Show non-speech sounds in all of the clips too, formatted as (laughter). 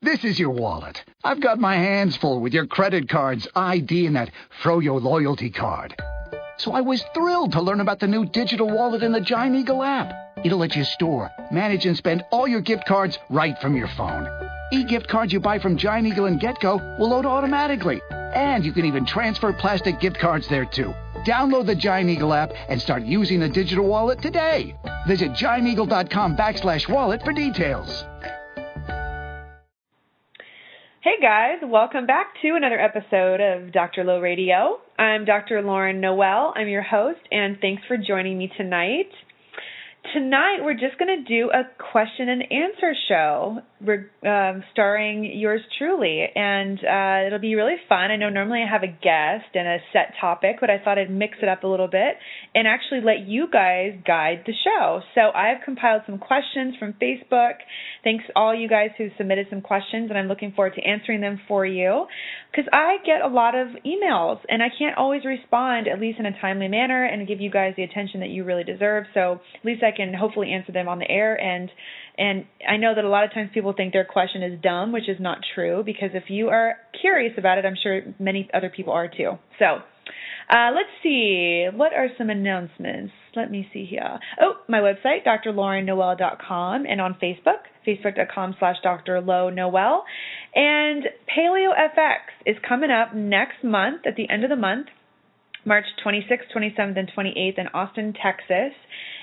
This is your wallet. I've got my hands full with your credit cards, ID, and that Froyo loyalty card. So I was thrilled to learn about the new digital wallet in the Giant Eagle app. It'll let you store, manage, and spend all your gift cards right from your phone. E-gift cards you buy from Giant Eagle and GetGo will load automatically. And you can even transfer plastic gift cards there too. Download the Giant Eagle app and start using the digital wallet today. Visit gianteagle.com backslash wallet for details. Hey guys, welcome back to another episode of Dr. Lo Radio. I'm Dr. Lauren Noel. I'm your host, and thanks for joining me tonight. Tonight, we're just going to do a question and answer show um, starring yours truly, and uh, it'll be really fun. I know normally I have a guest and a set topic, but I thought I'd mix it up a little bit and actually let you guys guide the show. So I've compiled some questions from Facebook. Thanks all you guys who submitted some questions, and I'm looking forward to answering them for you because I get a lot of emails and I can't always respond at least in a timely manner and give you guys the attention that you really deserve. So at least I can hopefully answer them on the air and and I know that a lot of times people think their question is dumb, which is not true because if you are curious about it, I'm sure many other people are too. So, uh, let's see. What are some announcements? Let me see here. Oh, my website, drlaurennoel.com, and on Facebook, facebook.com slash drlonoel. And Paleo FX is coming up next month at the end of the month, March 26th, 27th, and 28th in Austin, Texas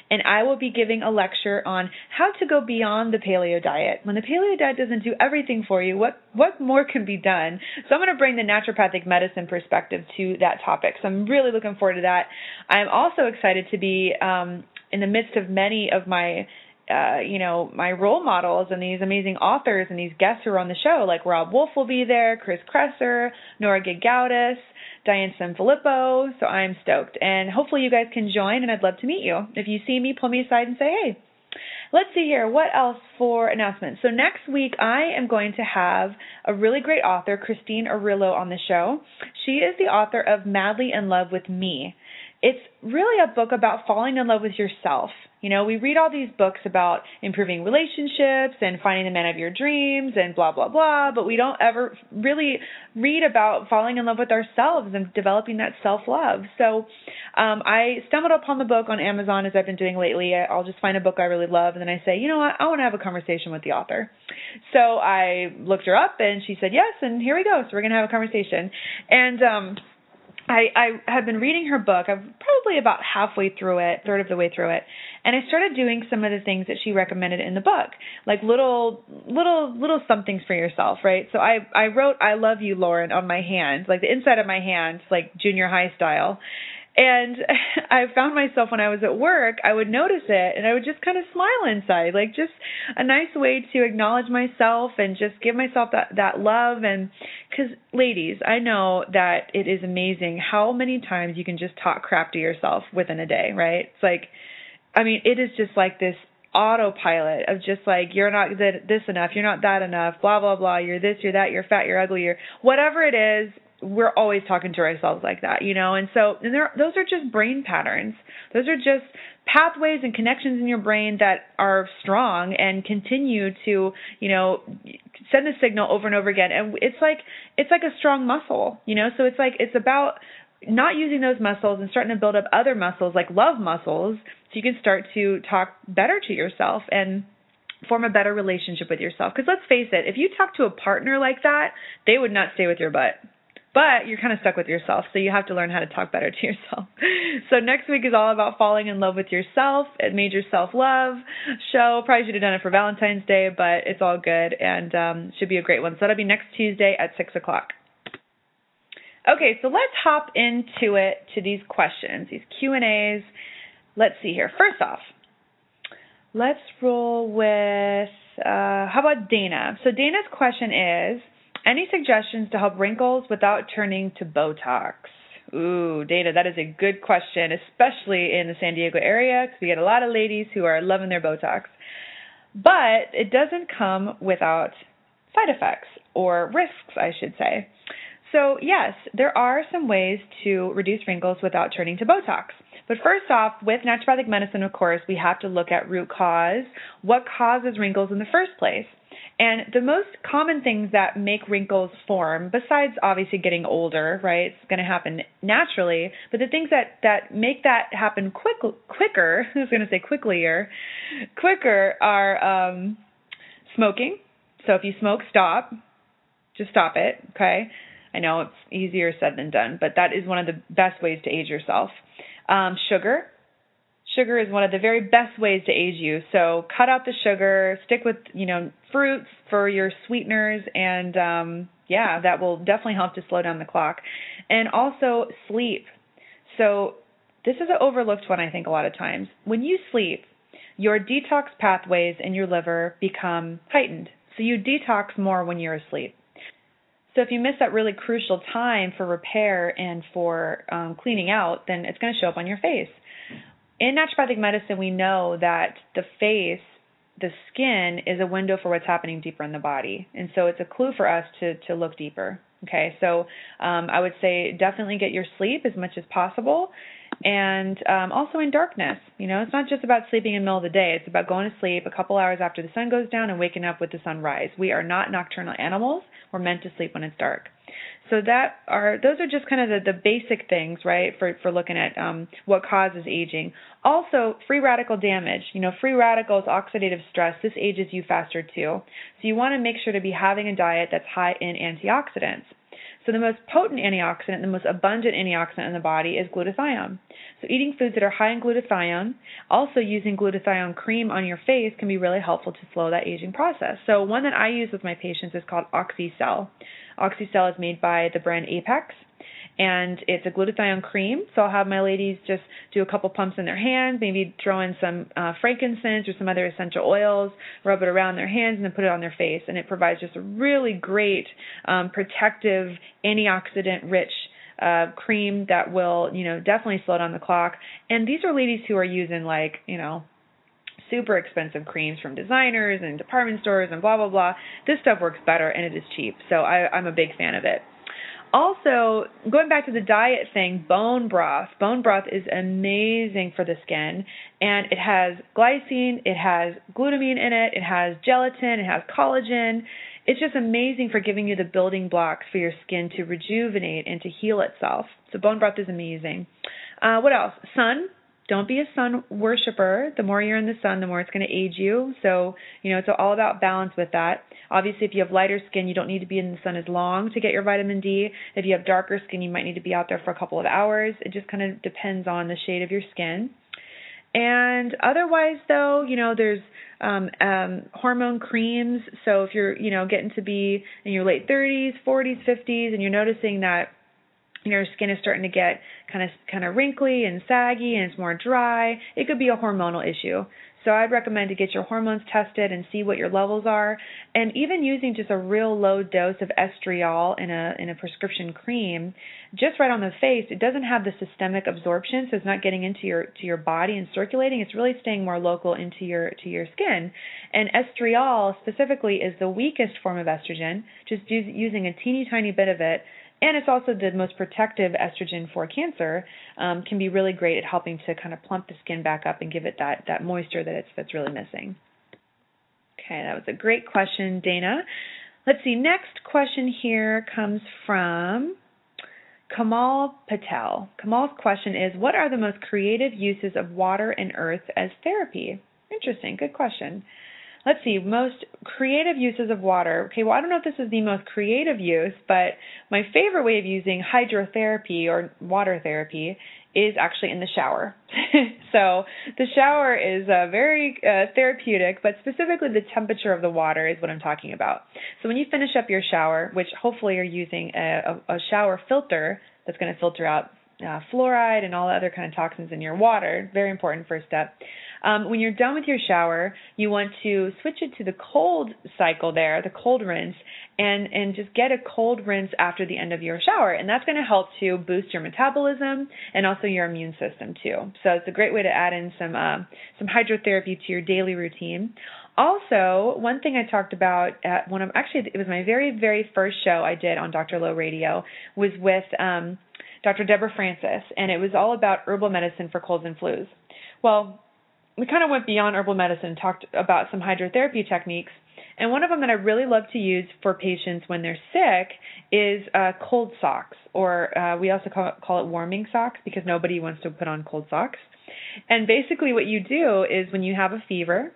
and I will be giving a lecture on how to go beyond the paleo diet. When the paleo diet doesn't do everything for you, what what more can be done? So I'm going to bring the naturopathic medicine perspective to that topic. So I'm really looking forward to that. I'm also excited to be um, in the midst of many of my uh, you know, my role models and these amazing authors and these guests who are on the show, like Robb Wolf will be there, Chris Kresser, Nora Gedgaudas, Diane Sanfilippo. So I'm stoked. And hopefully you guys can join and I'd love to meet you. If you see me, pull me aside and say, hey. Let's see here. What else for announcements? So next week I am going to have a really great author, Christine Arylo, on the show. She is the author of Madly in Love with Me. It's really a book about falling in love with yourself you know, we read all these books about improving relationships and finding the man of your dreams and blah, blah, blah, but we don't ever really read about falling in love with ourselves and developing that self love. So um, I stumbled upon the book on Amazon as I've been doing lately. I'll just find a book I really love and then I say, you know what, I want to have a conversation with the author. So I looked her up and she said yes, and here we go. So we're going to have a conversation. And, um, I, I had been reading her book. I'm probably about halfway through it, third of the way through it, and I started doing some of the things that she recommended in the book, like little, little, little somethings for yourself, right? So I, I wrote "I love you, Lauren" on my hand, like the inside of my hand, like junior high style, and (laughs) I found myself when I was at work, I would notice it and I would just kind of smile inside, like just a nice way to acknowledge myself and just give myself that that love. And cuz ladies, I know that it is amazing how many times you can just talk crap to yourself within a day, right? It's like I mean, it is just like this autopilot of just like you're not this enough, you're not that enough, blah blah blah, you're this, you're that, you're fat, you're ugly, you're whatever it is, we're always talking to ourselves like that, you know. And so, and there, those are just brain patterns. Those are just pathways and connections in your brain that are strong and continue to, you know, send a signal over and over again. And it's like it's like a strong muscle, you know. So it's like it's about not using those muscles and starting to build up other muscles like love muscles so you can start to talk better to yourself and form a better relationship with yourself because let's face it if you talk to a partner like that they would not stay with your butt but you're kind of stuck with yourself, so you have to learn how to talk better to yourself. (laughs) So next week is all about falling in love with yourself. It major self love show. Probably should have done it for Valentine's Day, but it's all good and um, should be a great one. So that'll be next Tuesday at six o'clock. Okay, so let's hop into it to these questions, these Q and A's. Let's see here. First off, let's roll with uh, how about Dana? So Dana's question is any suggestions to help wrinkles without turning to Botox? Ooh, Dana, that is a good question, especially in the San Diego area because we get a lot of ladies who are loving their Botox. But it doesn't come without side effects or risks, I should say. So, yes, there are some ways to reduce wrinkles without turning to Botox. But first off, with naturopathic medicine, of course, we have to look at root cause. What causes wrinkles in the first place? And the most common things that make wrinkles form, besides obviously getting older, right? It's going to happen naturally, but the things that that make that happen quick quicker, (laughs) I was going to say quicklier, quicker are um, smoking. So if you smoke, stop. Just stop it, okay? I know it's easier said than done, but that is one of the best ways to age yourself. Um, sugar, sugar is one of the very best ways to age you. So cut out the sugar, stick with, you know, fruits for your sweeteners and um yeah, that will definitely help to slow down the clock. And also sleep. So this is an overlooked one I think a lot of times. When you sleep, your detox pathways in your liver become heightened. So you detox more when you're asleep. So if you miss that really crucial time for repair and for um, cleaning out, then it's going to show up on your face in naturopathic medicine, we know that the face, the skin, is a window for what's happening deeper in the body, and so it's a clue for us to to look deeper. Okay, so um, I would say definitely get your sleep as much as possible, and um, also in darkness. You know, it's not just about sleeping in the middle of the day. It's about going to sleep a couple hours after the sun goes down and waking up with the sunrise. We are not nocturnal animals. We're meant to sleep when it's dark. So that are those are just kind of the, the basic things, right, for for looking at um, what causes aging. Also, free radical damage. You know, free radicals, oxidative stress. This ages you faster too. So you want to make sure to be having a diet that's high in antioxidants. So the most potent antioxidant, the most abundant antioxidant in the body is glutathione. So eating foods that are high in glutathione, also using glutathione cream on your face can be really helpful to slow that aging process. So one that I use with my patients is called Oxicell. Oxicell is made by the brand Apex and it's a glutathione cream. So I'll have my ladies just do a couple pumps in their hands, maybe throw in some uh, frankincense or some other essential oils, rub it around their hands, and then put it on their face. And it provides just a really great um, protective, antioxidant-rich uh, cream that will, you know, definitely slow down the clock. And these are ladies who are using like, you know, super expensive creams from designers and department stores and blah blah blah. This stuff works better and it is cheap, so I, I'm a big fan of it. Also, going back to the diet thing, bone broth. Bone broth is amazing for the skin, and it has glycine, it has glutamine in it, it has gelatin, it has collagen. It's just amazing for giving you the building blocks for your skin to rejuvenate and to heal itself. So, bone broth is amazing. Uh, what else? Sun don't be a sun worshiper. The more you're in the sun, the more it's going to age you. So, you know, it's all about balance with that. Obviously, if you have lighter skin, you don't need to be in the sun as long to get your vitamin D. If you have darker skin, you might need to be out there for a couple of hours. It just kind of depends on the shade of your skin. And otherwise, though, you know, there's um, um, hormone creams. So if you're, you know, getting to be in your late 30s, 40s, 50s, and you're noticing that your skin is starting to get kind of kind of wrinkly and saggy and it's more dry, it could be a hormonal issue. So I'd recommend to get your hormones tested and see what your levels are. And even using just a real low dose of estriol in a in a prescription cream, just right on the face, it doesn't have the systemic absorption, so it's not getting into your to your body and circulating. It's really staying more local into your to your skin. And estriol specifically is the weakest form of estrogen. Just using a teeny tiny bit of it and it's also the most protective estrogen for cancer. Um, can be really great at helping to kind of plump the skin back up and give it that that moisture that it's that's really missing. Okay, that was a great question, Dana. Let's see. Next question here comes from Kamal Patel. Kamal's question is What are the most creative uses of water and earth as therapy? Interesting. Good question let's see, most creative uses of water. Okay, well, I don't know if this is the most creative use, but my favorite way of using hydrotherapy or water therapy is actually in the shower. (laughs) so the shower is uh, very uh, therapeutic, but specifically the temperature of the water is what I'm talking about. So when you finish up your shower, which hopefully you're using a, a, a shower filter that's going to filter out uh, fluoride and all the other kind of toxins in your water, very important first step. Um, when you're done with your shower, you want to switch it to the cold cycle there, the cold rinse, and and just get a cold rinse after the end of your shower, and that's going to help to boost your metabolism and also your immune system too. So it's a great way to add in some uh, some hydrotherapy to your daily routine. Also, one thing I talked about at one of actually it was my very very first show I did on Dr. Lo Radio was with um, Dr. Deborah Francis, and it was all about herbal medicine for colds and flus. Well, we kind of went beyond herbal medicine and talked about some hydrotherapy techniques. And one of them that I really love to use for patients when they're sick is uh, cold socks, or uh, we also call it, call it warming socks because nobody wants to put on cold socks. And basically, what you do is when you have a fever,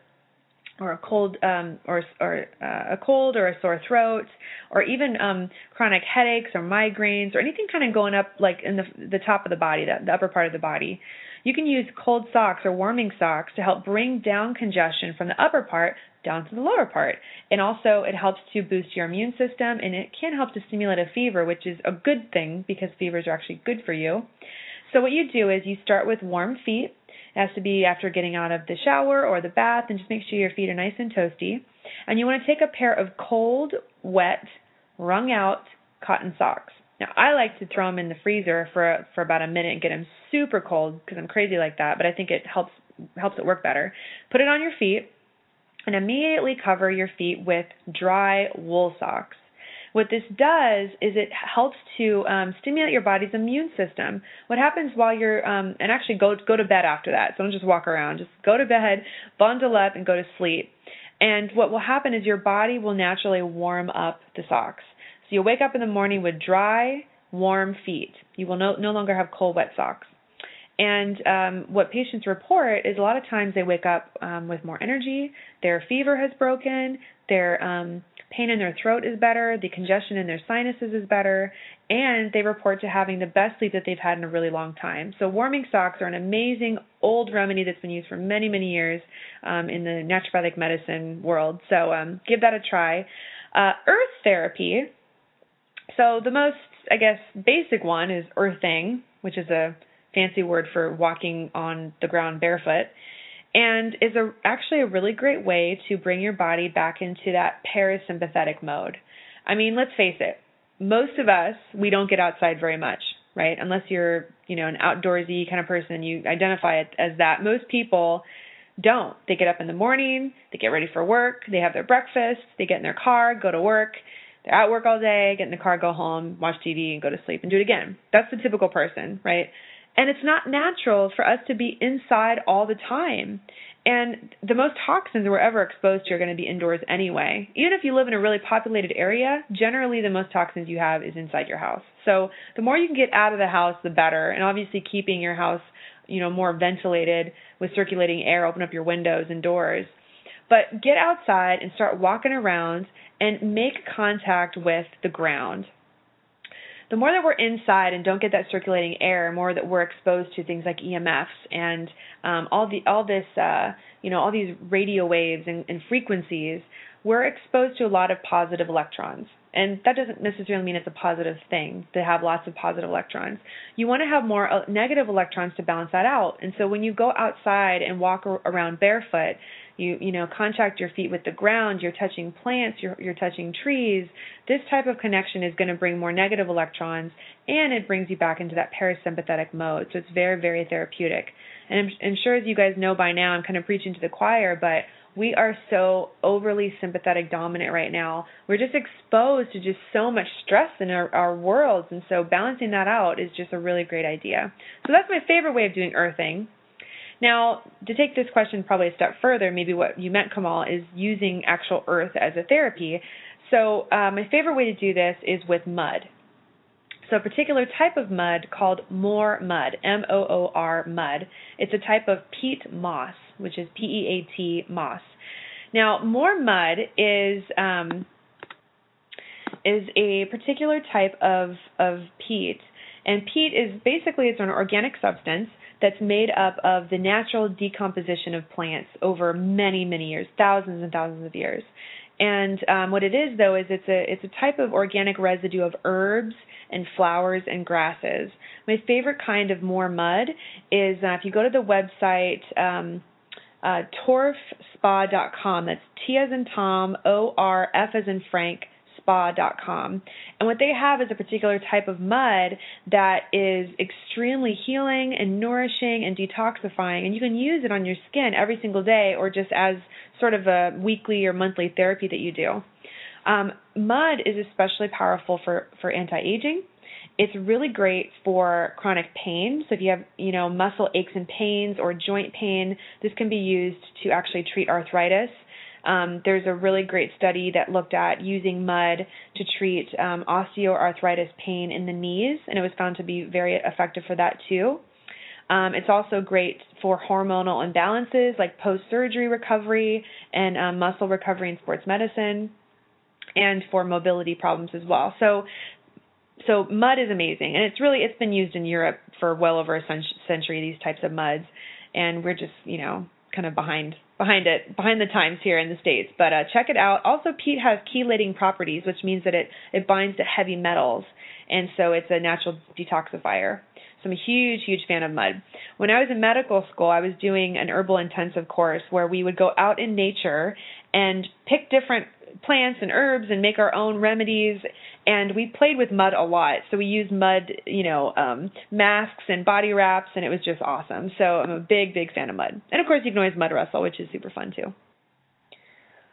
or a cold um, or or uh, a cold or a sore throat or even um, chronic headaches or migraines or anything kind of going up like in the the top of the body the, the upper part of the body you can use cold socks or warming socks to help bring down congestion from the upper part down to the lower part. And also, it helps to boost your immune system and it can help to stimulate a fever, which is a good thing because fevers are actually good for you. So, what you do is you start with warm feet. It has to be after getting out of the shower or the bath, and just make sure your feet are nice and toasty. And you want to take a pair of cold, wet, wrung out cotton socks. Now, I like to throw them in the freezer for for about a minute and get them super cold because I'm crazy like that. But I think it helps helps it work better. Put it on your feet and immediately cover your feet with dry wool socks. What this does is it helps to um, stimulate your body's immune system. What happens while you're um, and actually go go to bed after that. So don't just walk around. Just go to bed, bundle up, and go to sleep. And what will happen is your body will naturally warm up the socks. So you'll wake up in the morning with dry, warm feet. You will no, no longer have cold, wet socks. And um, what patients report is a lot of times they wake up um, with more energy, their fever has broken, their um, pain in their throat is better, the congestion in their sinuses is better, and they report to having the best sleep that they've had in a really long time. So, warming socks are an amazing old remedy that's been used for many, many years um, in the naturopathic medicine world. So, um, give that a try. Uh, earth therapy. So, the most, I guess, basic one is earthing, which is a fancy word for walking on the ground barefoot and is a actually a really great way to bring your body back into that parasympathetic mode. I mean, let's face it, most of us we don't get outside very much, right? Unless you're, you know, an outdoorsy kind of person, you identify it as that. Most people don't. They get up in the morning, they get ready for work, they have their breakfast, they get in their car, go to work, they're at work all day, get in the car, go home, watch TV, and go to sleep and do it again. That's the typical person, right? And it's not natural for us to be inside all the time. And the most toxins we're ever exposed to are going to be indoors anyway. Even if you live in a really populated area, generally the most toxins you have is inside your house. So the more you can get out of the house, the better. And obviously keeping your house, you know, more ventilated with circulating air, open up your windows and doors. But get outside and start walking around and make contact with the ground the more that we're inside and don't get that circulating air, more that we're exposed to things like EMFs and um, all the all this uh, you know all these radio waves and, and frequencies, we're exposed to a lot of positive electrons. And that doesn't necessarily mean it's a positive thing to have lots of positive electrons. You want to have more uh, negative electrons to balance that out. And so when you go outside and walk around barefoot, you you know contact your feet with the ground you're touching plants you're you're touching trees this type of connection is going to bring more negative electrons and it brings you back into that parasympathetic mode so it's very very therapeutic and I'm, I'm sure as you guys know by now i'm kind of preaching to the choir but we are so overly sympathetic dominant right now. We're just exposed to just so much stress in our, our worlds, and so balancing that out is just a really great idea. So that's my favorite way of doing earthing. Now, to take this question probably a step further, maybe what you meant, Kamal, is using actual earth as a therapy. So, uh, my favorite way to do this is with mud. So, a particular type of mud called moor mud, M O O R mud. It's a type of peat moss, which is P E A T moss. Now, moor mud is um, is a particular type of of peat, and peat is basically it's an organic substance that's made up of the natural decomposition of plants over many, many years, thousands and thousands of years. And um, what it is, though, is it's a it's a type of organic residue of herbs and flowers and grasses. My favorite kind of moor mud is uh, if you go to the website um, uh, torfspa.com. That's T as in Tom, O R F as in Frank spa.com. And what they have is a particular type of mud that is extremely healing and nourishing and detoxifying. And you can use it on your skin every single day or just as sort of a weekly or monthly therapy that you do. Um, mud is especially powerful for, for anti aging it's really great for chronic pain. So if you have, you know, muscle aches and pains or joint pain, this can be used to actually treat arthritis. Um, there's a really great study that looked at using mud to treat um, osteoarthritis pain in the knees, and it was found to be very effective for that too. Um, it's also great for hormonal imbalances like post surgery recovery and um, muscle recovery in sports medicine and for mobility problems as well. So so mud is amazing and it's really it's been used in Europe for well over a century these types of muds and we're just, you know, kind of behind behind it behind the times here in the states. But uh, check it out. Also peat has chelating properties which means that it it binds to heavy metals. And so it's a natural detoxifier. So I'm a huge, huge fan of mud. When I was in medical school, I was doing an herbal intensive course where we would go out in nature and pick different plants and herbs and make our own remedies and we played with mud a lot so we used mud you know um masks and body wraps and it was just awesome so i'm a big big fan of mud and of course you can always mud wrestle which is super fun too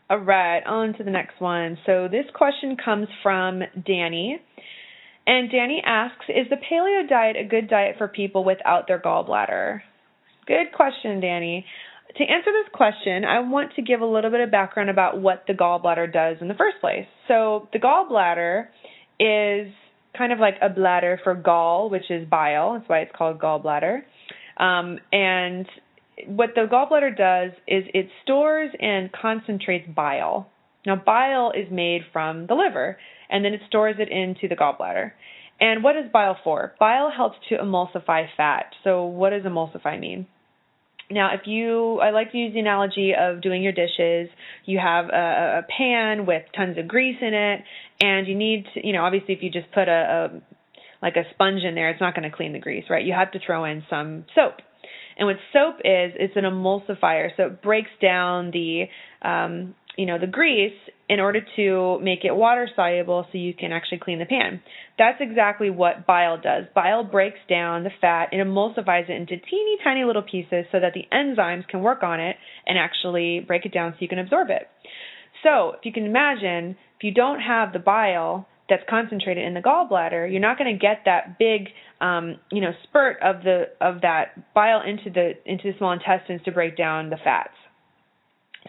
all right on to the next one so this question comes from danny and Danny asks, is the paleo diet a good diet for people without their gallbladder? Good question, Danny. To answer this question, I want to give a little bit of background about what the gallbladder does in the first place. So, the gallbladder is kind of like a bladder for gall, which is bile. That's why it's called gallbladder. Um, and what the gallbladder does is it stores and concentrates bile. Now, bile is made from the liver and then it stores it into the gallbladder. And what is bile for? Bile helps to emulsify fat. So, what does emulsify mean? Now, if you, I like to use the analogy of doing your dishes. You have a, a pan with tons of grease in it, and you need to, you know, obviously, if you just put a, a like a sponge in there, it's not going to clean the grease, right? You have to throw in some soap. And what soap is, it's an emulsifier, so it breaks down the um, you know the grease in order to make it water soluble so you can actually clean the pan. That's exactly what bile does. Bile breaks down the fat and emulsifies it into teeny tiny little pieces so that the enzymes can work on it and actually break it down so you can absorb it. So, if you can imagine, if you don't have the bile that's concentrated in the gallbladder, you're not going to get that big, um, you know, spurt of the of that bile into the into the small intestines to break down the fats.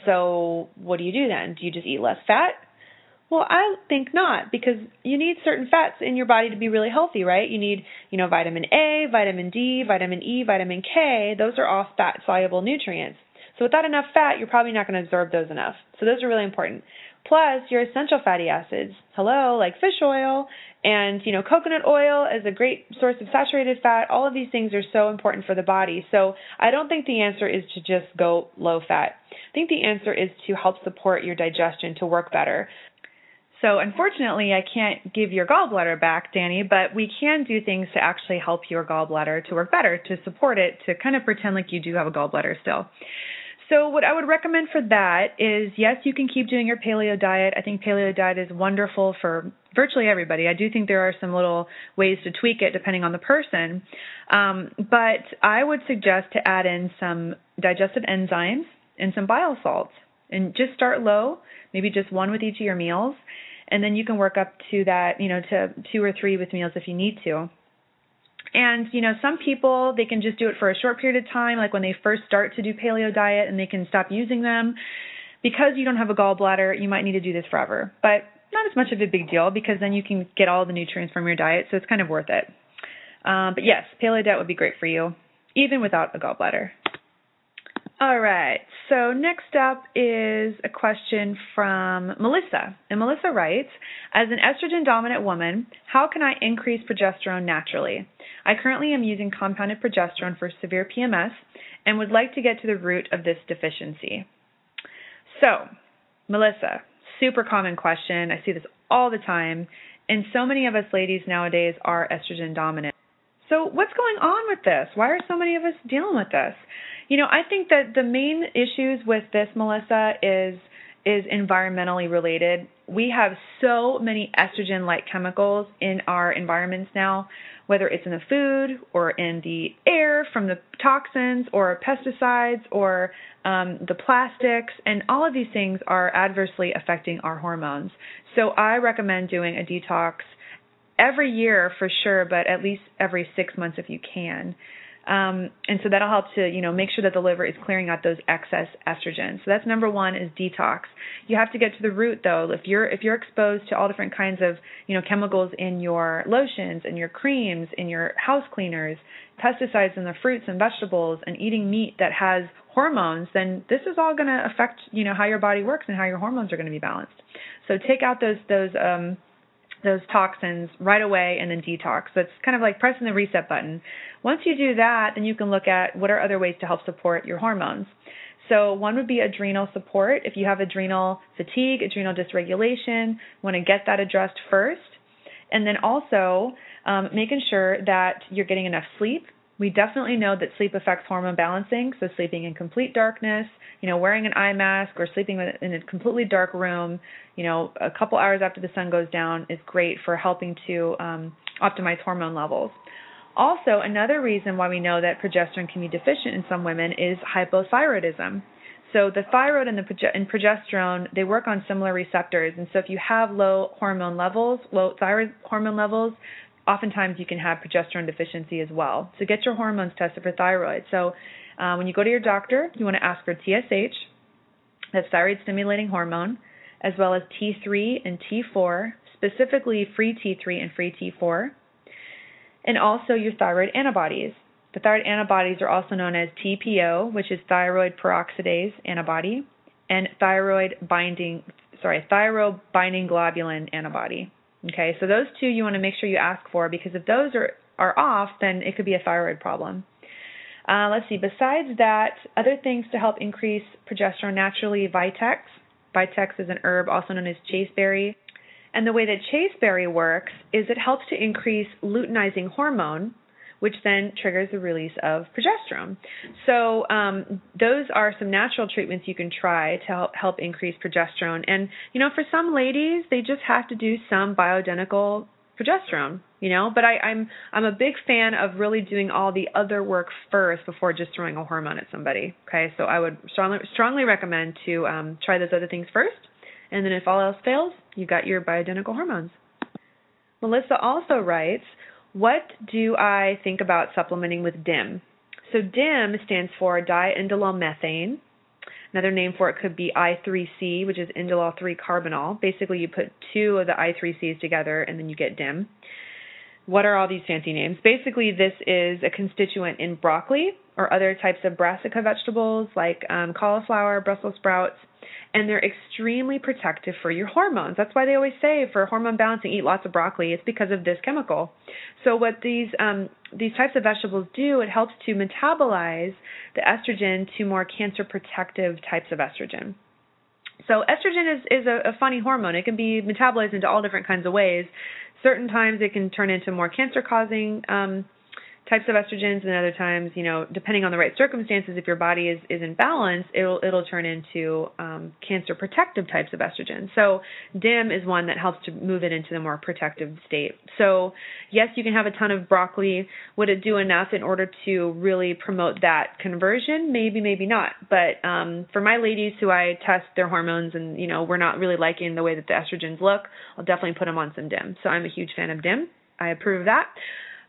So, what do you do then? Do you just eat less fat? Well, I think not because you need certain fats in your body to be really healthy, right? You need, you know, vitamin A, vitamin D, vitamin E, vitamin K. Those are all fat soluble nutrients. So without enough fat, you're probably not going to absorb those enough. So those are really important. Plus, your essential fatty acids. Hello, like fish oil and, you know, coconut oil is a great source of saturated fat. All of these things are so important for the body. So I don't think the answer is to just go low fat. I think the answer is to help support your digestion to work better. So, unfortunately, I can't give your gallbladder back, Danny, but we can do things to actually help your gallbladder to work better, to support it, to kind of pretend like you do have a gallbladder still. So, what I would recommend for that is yes, you can keep doing your paleo diet. I think paleo diet is wonderful for virtually everybody. I do think there are some little ways to tweak it depending on the person. Um, but I would suggest to add in some digestive enzymes and some bile salts and just start low, maybe just one with each of your meals. And then you can work up to that, you know, to two or three with meals if you need to. And, you know, some people, they can just do it for a short period of time, like when they first start to do paleo diet and they can stop using them. Because you don't have a gallbladder, you might need to do this forever. But not as much of a big deal because then you can get all the nutrients from your diet, so it's kind of worth it. Um, but yes, paleo diet would be great for you, even without a gallbladder. All right, so next up is a question from Melissa. And Melissa writes As an estrogen dominant woman, how can I increase progesterone naturally? I currently am using compounded progesterone for severe PMS and would like to get to the root of this deficiency. So, Melissa, super common question. I see this all the time. And so many of us ladies nowadays are estrogen dominant. So, what's going on with this? Why are so many of us dealing with this? You know, I think that the main issues with this, Melissa, is is environmentally related. We have so many estrogen like chemicals in our environments now, whether it's in the food or in the air from the toxins or pesticides or um, the plastics, and all of these things are adversely affecting our hormones. So I recommend doing a detox every year for sure, but at least every six months if you can. Um, and so that'll help to, you know, make sure that the liver is clearing out those excess estrogens. So that's number one is detox. You have to get to the root though. If you're if you're exposed to all different kinds of, you know, chemicals in your lotions, in your creams, in your house cleaners, pesticides in the fruits and vegetables, and eating meat that has hormones, then this is all going to affect, you know, how your body works and how your hormones are going to be balanced. So take out those those um those toxins right away and then detox. So it's kind of like pressing the reset button. Once you do that, then you can look at what are other ways to help support your hormones. So one would be adrenal support. If you have adrenal fatigue, adrenal dysregulation, want to get that addressed first. And then also um, making sure that you're getting enough sleep. We definitely know that sleep affects hormone balancing. So sleeping in complete darkness, you know, wearing an eye mask or sleeping in a completely dark room, you know, a couple hours after the sun goes down is great for helping to um, optimize hormone levels. Also, another reason why we know that progesterone can be deficient in some women is hypothyroidism. So the thyroid and the and progesterone they work on similar receptors, and so if you have low hormone levels, low thyroid hormone levels, oftentimes you can have progesterone deficiency as well. So get your hormones tested for thyroid. So uh, when you go to your doctor, you want to ask for TSH, that's thyroid stimulating hormone, as well as T3 and T4, specifically free T3 and free T4 and also your thyroid antibodies. The thyroid antibodies are also known as TPO, which is thyroid peroxidase antibody, and thyroid binding sorry, thyroid binding globulin antibody. Okay, so those two you want to make sure you ask for because if those are are off, then it could be a thyroid problem. Uh, let's see. Besides that, other things to help increase progesterone naturally, Vitex. Vitex is an herb also known as chasteberry. And the way that chasteberry works is it helps to increase luteinizing hormone, which then triggers the release of progesterone. So um, those are some natural treatments you can try to help, help increase progesterone. And you know, for some ladies, they just have to do some bioidentical progesterone. You know, but I, I'm I'm a big fan of really doing all the other work first before just throwing a hormone at somebody. Okay, so I would strongly strongly recommend to um, try those other things first and then if all else fails, you've got your bioidentical hormones. Melissa also writes, What do I think about supplementing with DIM? So DIM stands for diindolylmethane. Another name for it could be I3C, which is indole 3 carbinol. Basically, you put two of the I3Cs together and then you get DIM. What are all these fancy names? Basically, this is a constituent in broccoli or other types of brassica vegetables like um, cauliflower, Brussels sprouts, and they're extremely protective for your hormones. That's why they always say for hormone balancing, eat lots of broccoli. It's because of this chemical. So what these um, these types of vegetables do, it helps to metabolize the estrogen to more cancer protective types of estrogen. So estrogen is is a, a funny hormone. It can be metabolized into all different kinds of ways. Certain times it can turn into more cancer causing um, types of estrogens and other times you know depending on the right circumstances if your body is is in balance it'll it'll turn into um, cancer protective types of estrogen so dim is one that helps to move it into the more protective state. So yes you can have a ton of broccoli. Would it do enough in order to really promote that conversion? Maybe maybe not. But um, for my ladies who i test their hormones and you know we're not really liking the way that the estrogens look i'll definitely put them on some dim so i'm a huge fan of dim i approve of that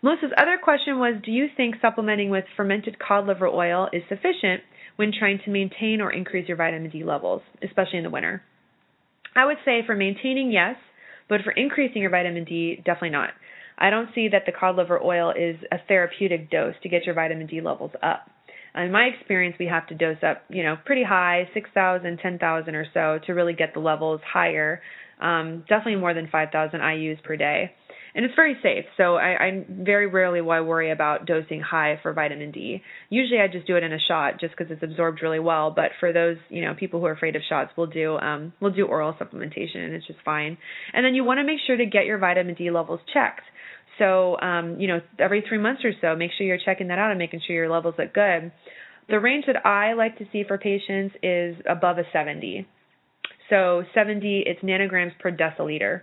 Melissa's other question was Do you think supplementing with fermented cod liver oil is sufficient when trying to maintain or increase your vitamin D levels, especially in the winter? I would say for maintaining, yes, but for increasing your vitamin D, definitely not. I don't see that the cod liver oil is a therapeutic dose to get your vitamin D levels up. In my experience, we have to dose up, you know, pretty high, 6,000, 10,000 or so to really get the levels higher. Um, definitely more than 5,000 IUs per day and it's very safe. So I, I very rarely will I worry about dosing high for vitamin D. Usually I just do it in a shot just because it's absorbed really well. But for those you know people who are afraid of shots, we'll do um, we'll do oral supplementation and it's just fine. And then you want to make sure to get your vitamin D levels checked. So um, you know every three months or so, make sure you're checking that out and making sure your levels look good. The range that I like to see for patients is above a 70. So 70, it's nanograms per deciliter.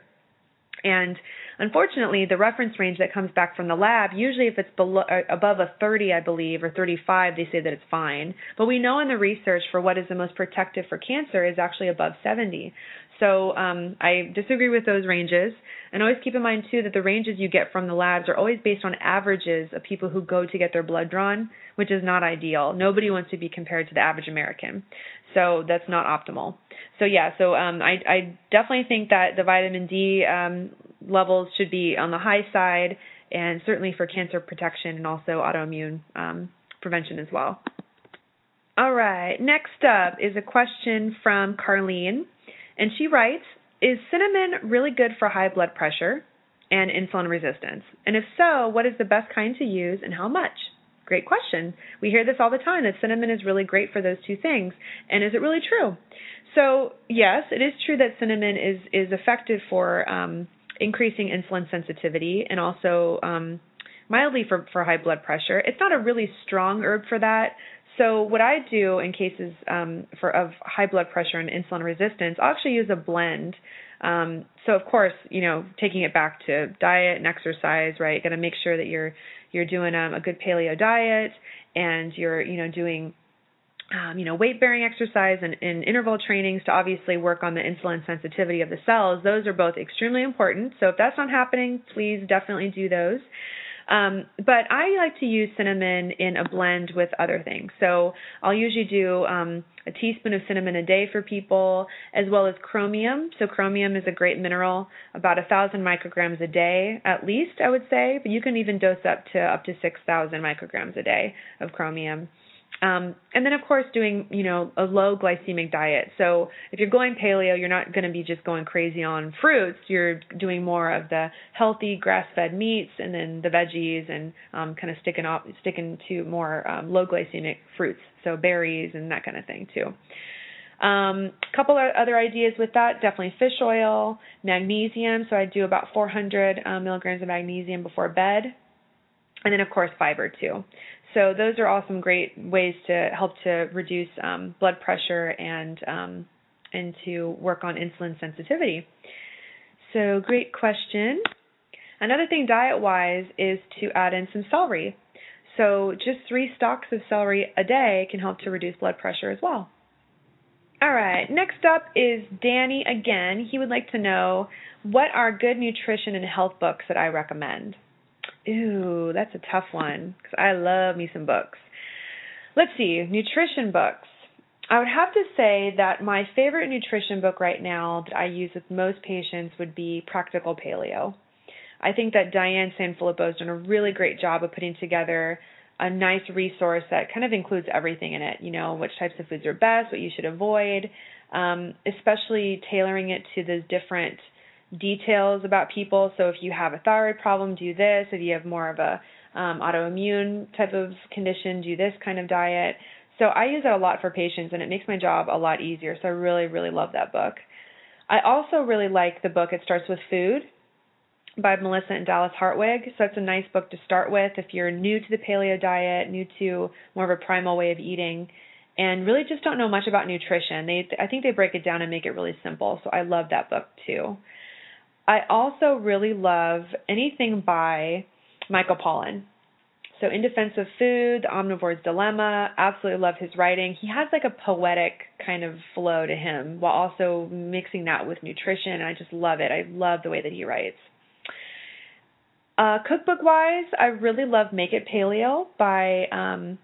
And unfortunately, the reference range that comes back from the lab, usually if it's below, uh, above a 30, I believe, or 35, they say that it's fine. But we know in the research for what is the most protective for cancer is actually above 70. So um, I disagree with those ranges. And always keep in mind, too, that the ranges you get from the labs are always based on averages of people who go to get their blood drawn, which is not ideal. Nobody wants to be compared to the average American. So that's not optimal. So, yeah, so um, I, I definitely think that the vitamin D um, levels should be on the high side, and certainly for cancer protection and also autoimmune um, prevention as well. All right, next up is a question from Carlene. And she writes Is cinnamon really good for high blood pressure and insulin resistance? And if so, what is the best kind to use and how much? Great question. We hear this all the time that cinnamon is really great for those two things. And is it really true? So, yes, it is true that cinnamon is, is effective for um, increasing insulin sensitivity and also um, mildly for, for high blood pressure. It's not a really strong herb for that. So what I do in cases um, for of high blood pressure and insulin resistance, I'll actually use a blend. Um, so of course, you know, taking it back to diet and exercise, right? Got to make sure that you're you're doing um, a good paleo diet and you're you know doing um, you know weight bearing exercise and, and interval trainings to obviously work on the insulin sensitivity of the cells. Those are both extremely important. So if that's not happening, please definitely do those. Um, but I like to use cinnamon in a blend with other things. So I'll usually do um, a teaspoon of cinnamon a day for people, as well as chromium. So chromium is a great mineral, about a thousand micrograms a day at least, I would say. But you can even dose up to up to six thousand micrograms a day of chromium. Um, and then, of course, doing you know a low glycemic diet. So if you're going paleo, you're not going to be just going crazy on fruits. You're doing more of the healthy grass-fed meats, and then the veggies, and um, kind of sticking off, sticking to more um, low glycemic fruits. So berries and that kind of thing too. A um, couple of other ideas with that definitely fish oil, magnesium. So I do about 400 uh, milligrams of magnesium before bed, and then of course fiber too. So those are all some great ways to help to reduce um, blood pressure and um, and to work on insulin sensitivity. So great question. Another thing diet wise is to add in some celery. So just three stalks of celery a day can help to reduce blood pressure as well. All right, next up is Danny again. He would like to know what are good nutrition and health books that I recommend. Ooh, that's a tough one because I love me some books. Let's see, nutrition books. I would have to say that my favorite nutrition book right now that I use with most patients would be Practical Paleo. I think that Diane Sanfilippo has done a really great job of putting together a nice resource that kind of includes everything in it. You know, which types of foods are best, what you should avoid, um, especially tailoring it to the different details about people. So if you have a thyroid problem, do this. If you have more of a um, autoimmune type of condition, do this kind of diet. So I use it a lot for patients, and it makes my job a lot easier. So I really, really love that book. I also really like the book It Starts with Food by Melissa and Dallas Hartwig. So that's a nice book to start with if you're new to the paleo diet, new to more of a primal way of eating, and really just don't know much about nutrition. They I think they break it down and make it really simple. So I love that book too. I also really love anything by Michael Pollan. So, In Defense of Food, The Omnivore's Dilemma, absolutely love his writing. He has like a poetic kind of flow to him while also mixing that with nutrition. I just love it. I love the way that he writes. Uh, cookbook wise, I really love Make It Paleo by um,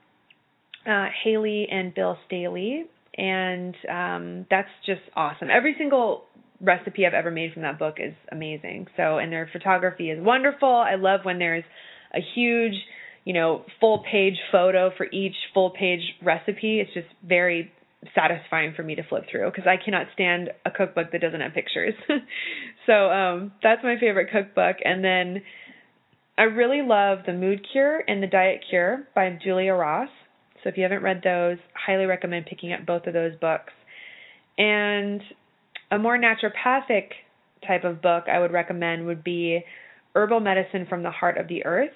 uh, Hayley and Bill Staley. And um, that's just awesome. Every single recipe I've ever made from that book is amazing. So, and their photography is wonderful. I love when there's a huge, you know, full page photo for each full page recipe. It's just very satisfying for me to flip through because I cannot stand a cookbook that doesn't have pictures. (laughs) so, um, that's my favorite cookbook. And then I really love The Mood Cure and The Diet Cure by Julia Ross. So, if you haven't read those, highly recommend picking up both of those books. And a more naturopathic type of book I would recommend would be Herbal Medicine from the Heart of the Earth.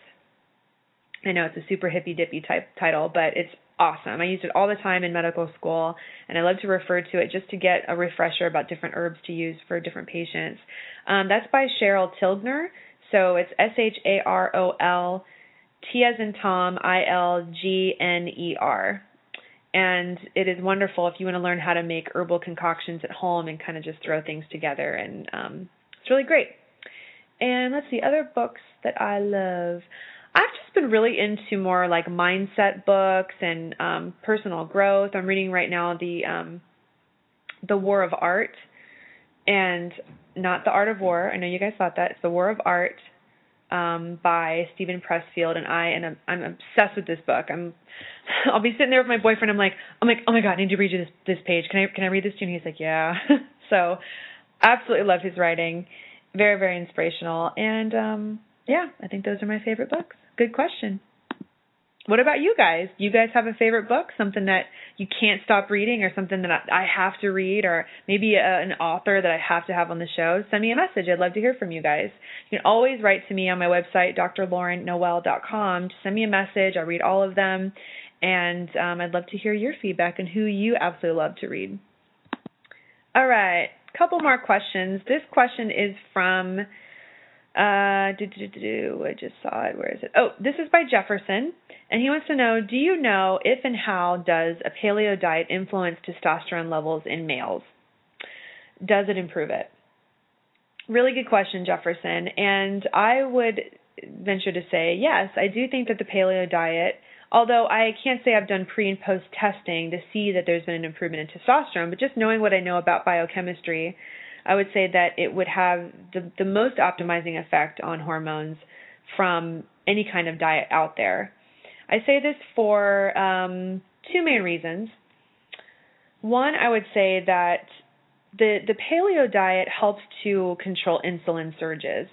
I know it's a super hippy dippy type title, but it's awesome. I used it all the time in medical school, and I love to refer to it just to get a refresher about different herbs to use for different patients. Um, that's by Sharol Tilgner. So it's S H A R O L T as in Tom I L G N E R and it is wonderful if you want to learn how to make herbal concoctions at home and kind of just throw things together. And um, it's really great. And let's see, other books that I love. I've just been really into more like mindset books and um, personal growth. I'm reading right now the um, the War of Art, and not the Art of War. I know you guys thought that. It's the War of Art um, by Steven Pressfield, and I and I'm, I'm obsessed with this book. I'm (laughs) I'll be sitting there with my boyfriend. I'm like I'm like oh my god, I need to read you this this page. Can I can I read this to you? And he's like yeah. (laughs) so absolutely love his writing. Very very inspirational, and um, yeah, I think those are my favorite books. Good question. What about you guys? Do You guys have a favorite book, something that you can't stop reading, or something that I have to read, or maybe a, an author that I have to have on the show? Send me a message. I'd love to hear from you guys. You can always write to me on my website, drlonoel.com. Just send me a message. I read all of them, and um, I'd love to hear your feedback and who you absolutely love to read. All right, couple more questions. This question is from uh, do, do, do, do, I just saw it. Where is it? Oh, this is by Jefferson, and he wants to know: Do you know if and how does a paleo diet influence testosterone levels in males? Does it improve it? Really good question, Jefferson. And I would venture to say yes. I do think that the paleo diet, although I can't say I've done pre and post testing to see that there's been an improvement in testosterone, but just knowing what I know about biochemistry I would say that it would have the, the most optimizing effect on hormones from any kind of diet out there. I say this for um, two main reasons. One, I would say that the the paleo diet helps to control insulin surges.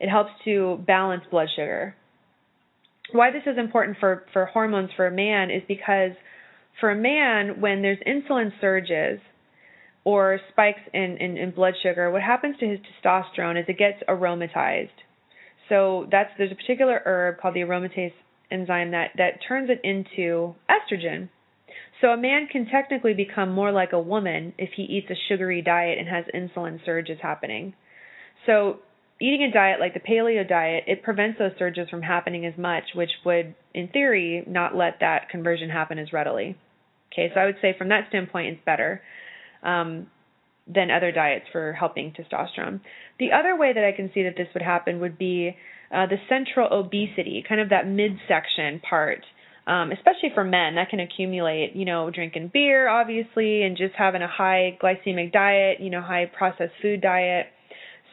It helps to balance blood sugar. Why this is important for, for hormones for a man is because for a man, when there's insulin surges, or spikes in, in, in blood sugar, what happens to his testosterone is it gets aromatized. So that's there's a particular herb called the aromatase enzyme that, that turns it into estrogen. So a man can technically become more like a woman if he eats a sugary diet and has insulin surges happening. So eating a diet like the paleo diet, it prevents those surges from happening as much, which would, in theory, not let that conversion happen as readily. Okay, so I would say from that standpoint, it's better um, than other diets for helping testosterone. The other way that I can see that this would happen would be uh, the central obesity, kind of that midsection part. Um, especially for men, that can accumulate, you know, drinking beer, obviously, and just having a high glycemic diet, you know, high processed food diet.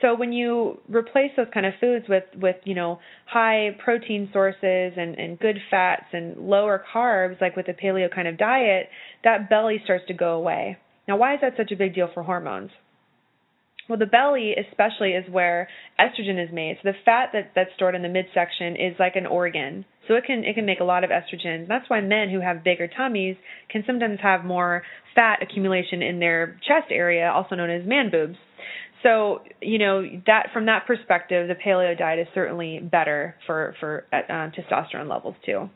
So when you replace those kind of foods with with you know high protein sources and and good fats and lower carbs, like with a paleo kind of diet, that belly starts to go away. Now, why is that such a big deal for hormones? Well, the belly especially is where estrogen is made. So the fat that, that's stored in the midsection is like an organ. So it can it can make a lot of estrogen. That's why men who have bigger tummies can sometimes have more fat accumulation in their chest area, also known as man boobs. So you know that from that perspective, the paleo diet is certainly better for for uh, testosterone levels too.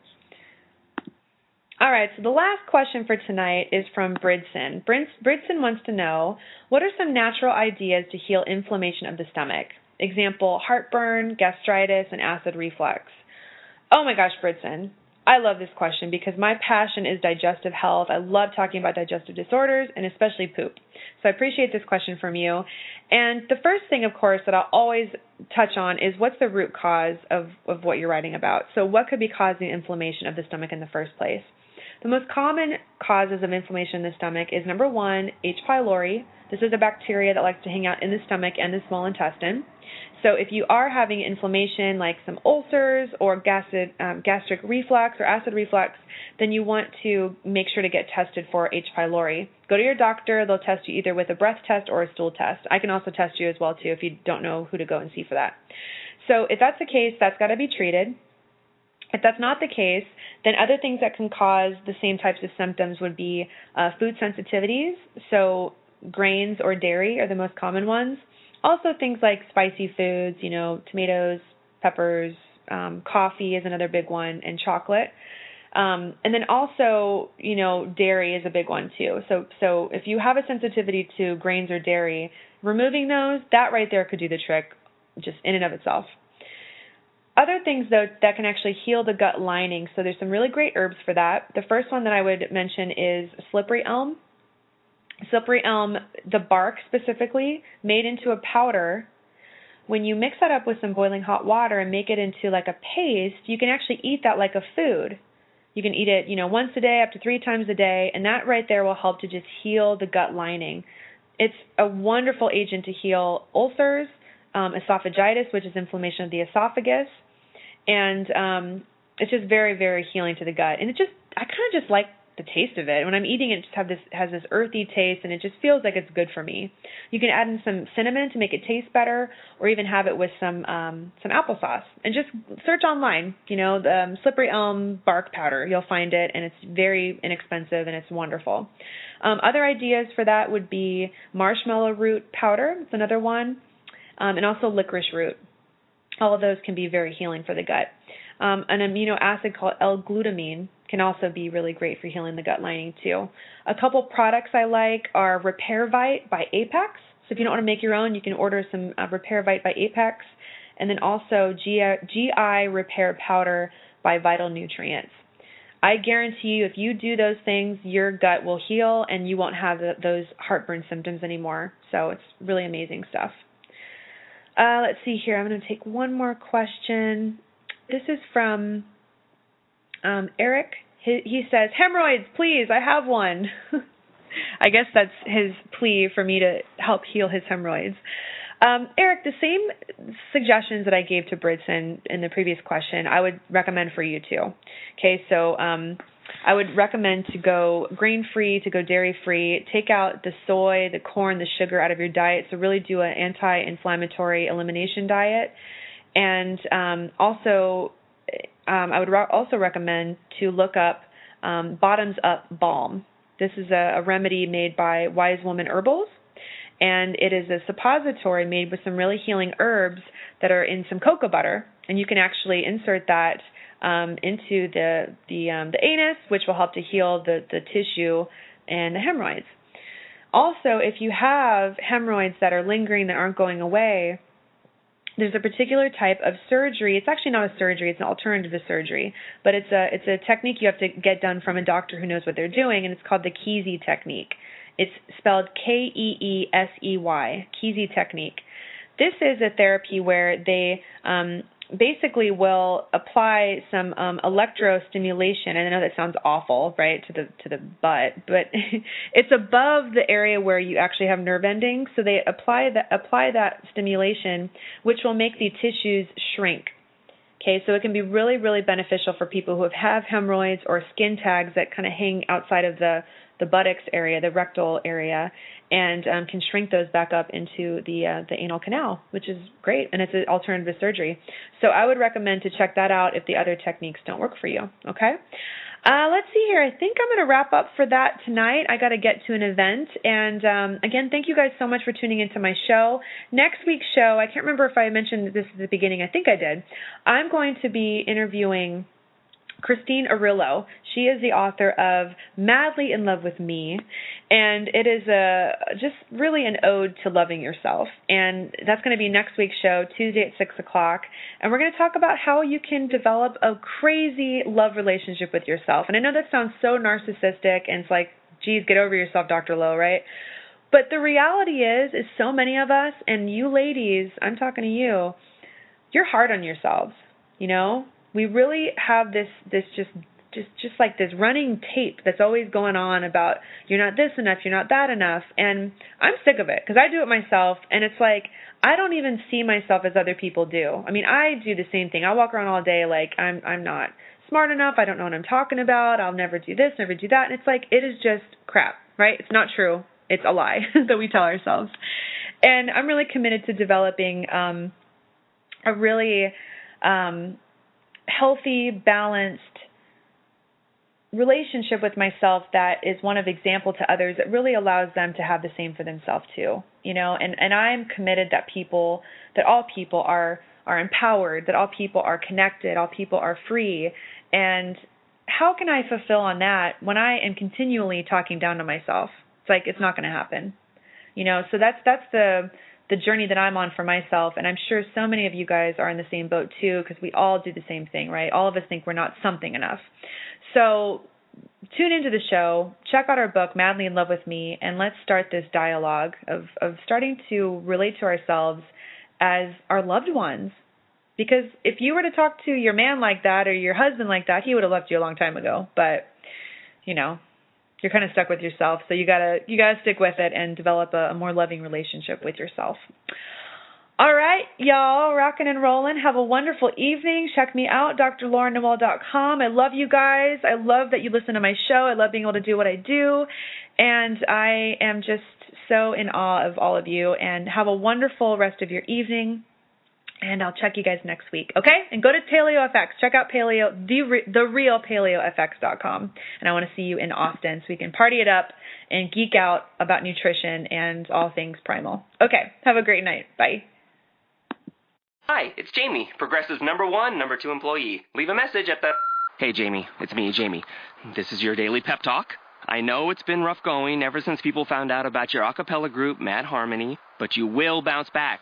All right, so the last question for tonight is from Bridson. Bridson wants to know what are some natural ideas to heal inflammation of the stomach? Example heartburn, gastritis, and acid reflux. Oh my gosh, Bridson. I love this question because my passion is digestive health. I love talking about digestive disorders and especially poop. So I appreciate this question from you. And the first thing, of course, that I'll always touch on is what's the root cause of, of what you're writing about? So, what could be causing inflammation of the stomach in the first place? The most common causes of inflammation in the stomach is number one, H. pylori. This is a bacteria that likes to hang out in the stomach and the small intestine. So if you are having inflammation like some ulcers or gastric, um, gastric reflux or acid reflux, then you want to make sure to get tested for H. pylori. Go to your doctor. They'll test you either with a breath test or a stool test. I can also test you as well too if you don't know who to go and see for that. So if that's the case, that's got to be treated. If that's not the case, then other things that can cause the same types of symptoms would be uh, food sensitivities. So grains or dairy are the most common ones. Also things like spicy foods, you know, tomatoes, peppers, um, coffee is another big one, and chocolate. Um, and then also, you know, dairy is a big one too. So, so if you have a sensitivity to grains or dairy, removing those, that right there could do the trick, just in and of itself. Other things though that can actually heal the gut lining. So there's some really great herbs for that. The first one that I would mention is slippery elm. Slippery elm, the bark specifically, made into a powder. When you mix that up with some boiling hot water and make it into like a paste, you can actually eat that like a food. You can eat it, you know, once a day up to 3 times a day, and that right there will help to just heal the gut lining. It's a wonderful agent to heal ulcers, um, esophagitis, which is inflammation of the esophagus, and um, it's just very, very healing to the gut. And it just, I kind of just like the taste of it. When I'm eating it, it just have this has this earthy taste, and it just feels like it's good for me. You can add in some cinnamon to make it taste better, or even have it with some um, some applesauce. And just search online, you know, the um, slippery elm bark powder. You'll find it, and it's very inexpensive and it's wonderful. Um, other ideas for that would be marshmallow root powder. It's another one, um, and also licorice root. All of those can be very healing for the gut. Um, an amino acid called L-glutamine can also be really great for healing the gut lining too. A couple products I like are Repairvite by Apex. So if you don't want to make your own, you can order some uh, Repairvite by Apex, and then also GI, GI Repair Powder by Vital Nutrients. I guarantee you, if you do those things, your gut will heal and you won't have those heartburn symptoms anymore. So it's really amazing stuff. Uh, let's see here. I'm going to take one more question. This is from um, Eric. He, he says, Hemorrhoids, please, I have one. (laughs) I guess that's his plea for me to help heal his hemorrhoids. Um, Eric, the same suggestions that I gave to Bridson in the previous question, I would recommend for you too. Okay, so um, I would recommend to go grain free, to go dairy free, take out the soy, the corn, the sugar out of your diet. So really do an anti-inflammatory elimination diet, and um, also um, I would also recommend to look up um, Bottoms Up Balm. This is a, a remedy made by Wise Woman Herbals, and it is a suppository made with some really healing herbs that are in some cocoa butter, and you can actually insert that um, into the the um, the anus, which will help to heal the the tissue and the hemorrhoids. Also, if you have hemorrhoids that are lingering that aren't going away, there's a particular type of surgery. It's actually not a surgery; it's an alternative to surgery, but it's a it's a technique you have to get done from a doctor who knows what they're doing, and it's called the Keesey technique. It's spelled K E E S E Y, Keesey technique. This is a therapy where they um, basically will apply some um, electrostimulation. And I know that sounds awful, right, to the to the butt, but (laughs) it's above the area where you actually have nerve endings. So they apply that apply that stimulation, which will make the tissues shrink. Okay, so it can be really, really beneficial for people who have, have hemorrhoids or skin tags that kind of hang outside of the the buttocks area, the rectal area, and um, can shrink those back up into the uh, the anal canal, which is great, and it's an alternative surgery. So I would recommend to check that out if the other techniques don't work for you. Okay. Uh, let's see here. I think I'm going to wrap up for that tonight. I got to get to an event. And um, again, thank you guys so much for tuning into my show. Next week's show, I can't remember if I mentioned this at the beginning. I think I did. I'm going to be interviewing Christine Arylo. She is the author of Madly in Love with Me, and it is a just really an ode to loving yourself. And that's going to be next week's show, Tuesday at six o'clock. And we're going to talk about how you can develop a crazy love relationship with yourself. And I know that sounds so narcissistic, and it's like, geez, get over yourself, Dr. Lo, right? But the reality is, is so many of us, and you ladies, I'm talking to you, you're hard on yourselves. You know, we really have this this just just just like this running tape that's always going on about you're not this enough, you're not that enough, and I'm sick of it because I do it myself, and it's like I don't even see myself as other people do. I mean, I do the same thing. I walk around all day like I'm I'm not smart enough. I don't know what I'm talking about. I'll never do this, never do that, and it's like it is just crap, right? It's not true. It's a lie (laughs) that we tell ourselves. And I'm really committed to developing um, a really um, healthy, balanced relationship with myself that is one of example to others that really allows them to have the same for themselves too you know? And and i'm committed that people that all people are are empowered that all people are connected all people are free. And how can i fulfill on that when i am continually talking down to myself? It's like it's not going to happen you know? So that's that's the the journey that I'm on for myself, and I'm sure so many of you guys are in the same boat too, because we all do the same thing, right? All of us think we're not something enough. So tune into the show, check out our book, Madly in Love with Me, and let's start this dialogue of, of starting to relate to ourselves as our loved ones. Because if you were to talk to your man like that or your husband like that, he would have left you a long time ago. But, you know, you're kind of stuck with yourself. So you gotta you gotta stick with it and develop a, a more loving relationship with yourself. All right, y'all, rocking and rolling. Have a wonderful evening. Check me out, drlonoel.com. I love you guys. I love that you listen to my show. I love being able to do what I do. And I am just so in awe of all of you. And have a wonderful rest of your evening. And I'll check you guys next week, okay? And go to PaleoFX. Check out Paleo, the, the real PaleoFX.com. And I want to see you in Austin so we can party it up and geek out about nutrition and all things primal. Okay, have a great night. Bye. Hi, it's Jamie, Progressive's number one, number two employee. Leave a message at the. Hey, Jamie, it's me, Jamie. This is your daily pep talk. I know it's been rough going ever since people found out about your a cappella group, Mad Harmony, but you will bounce back.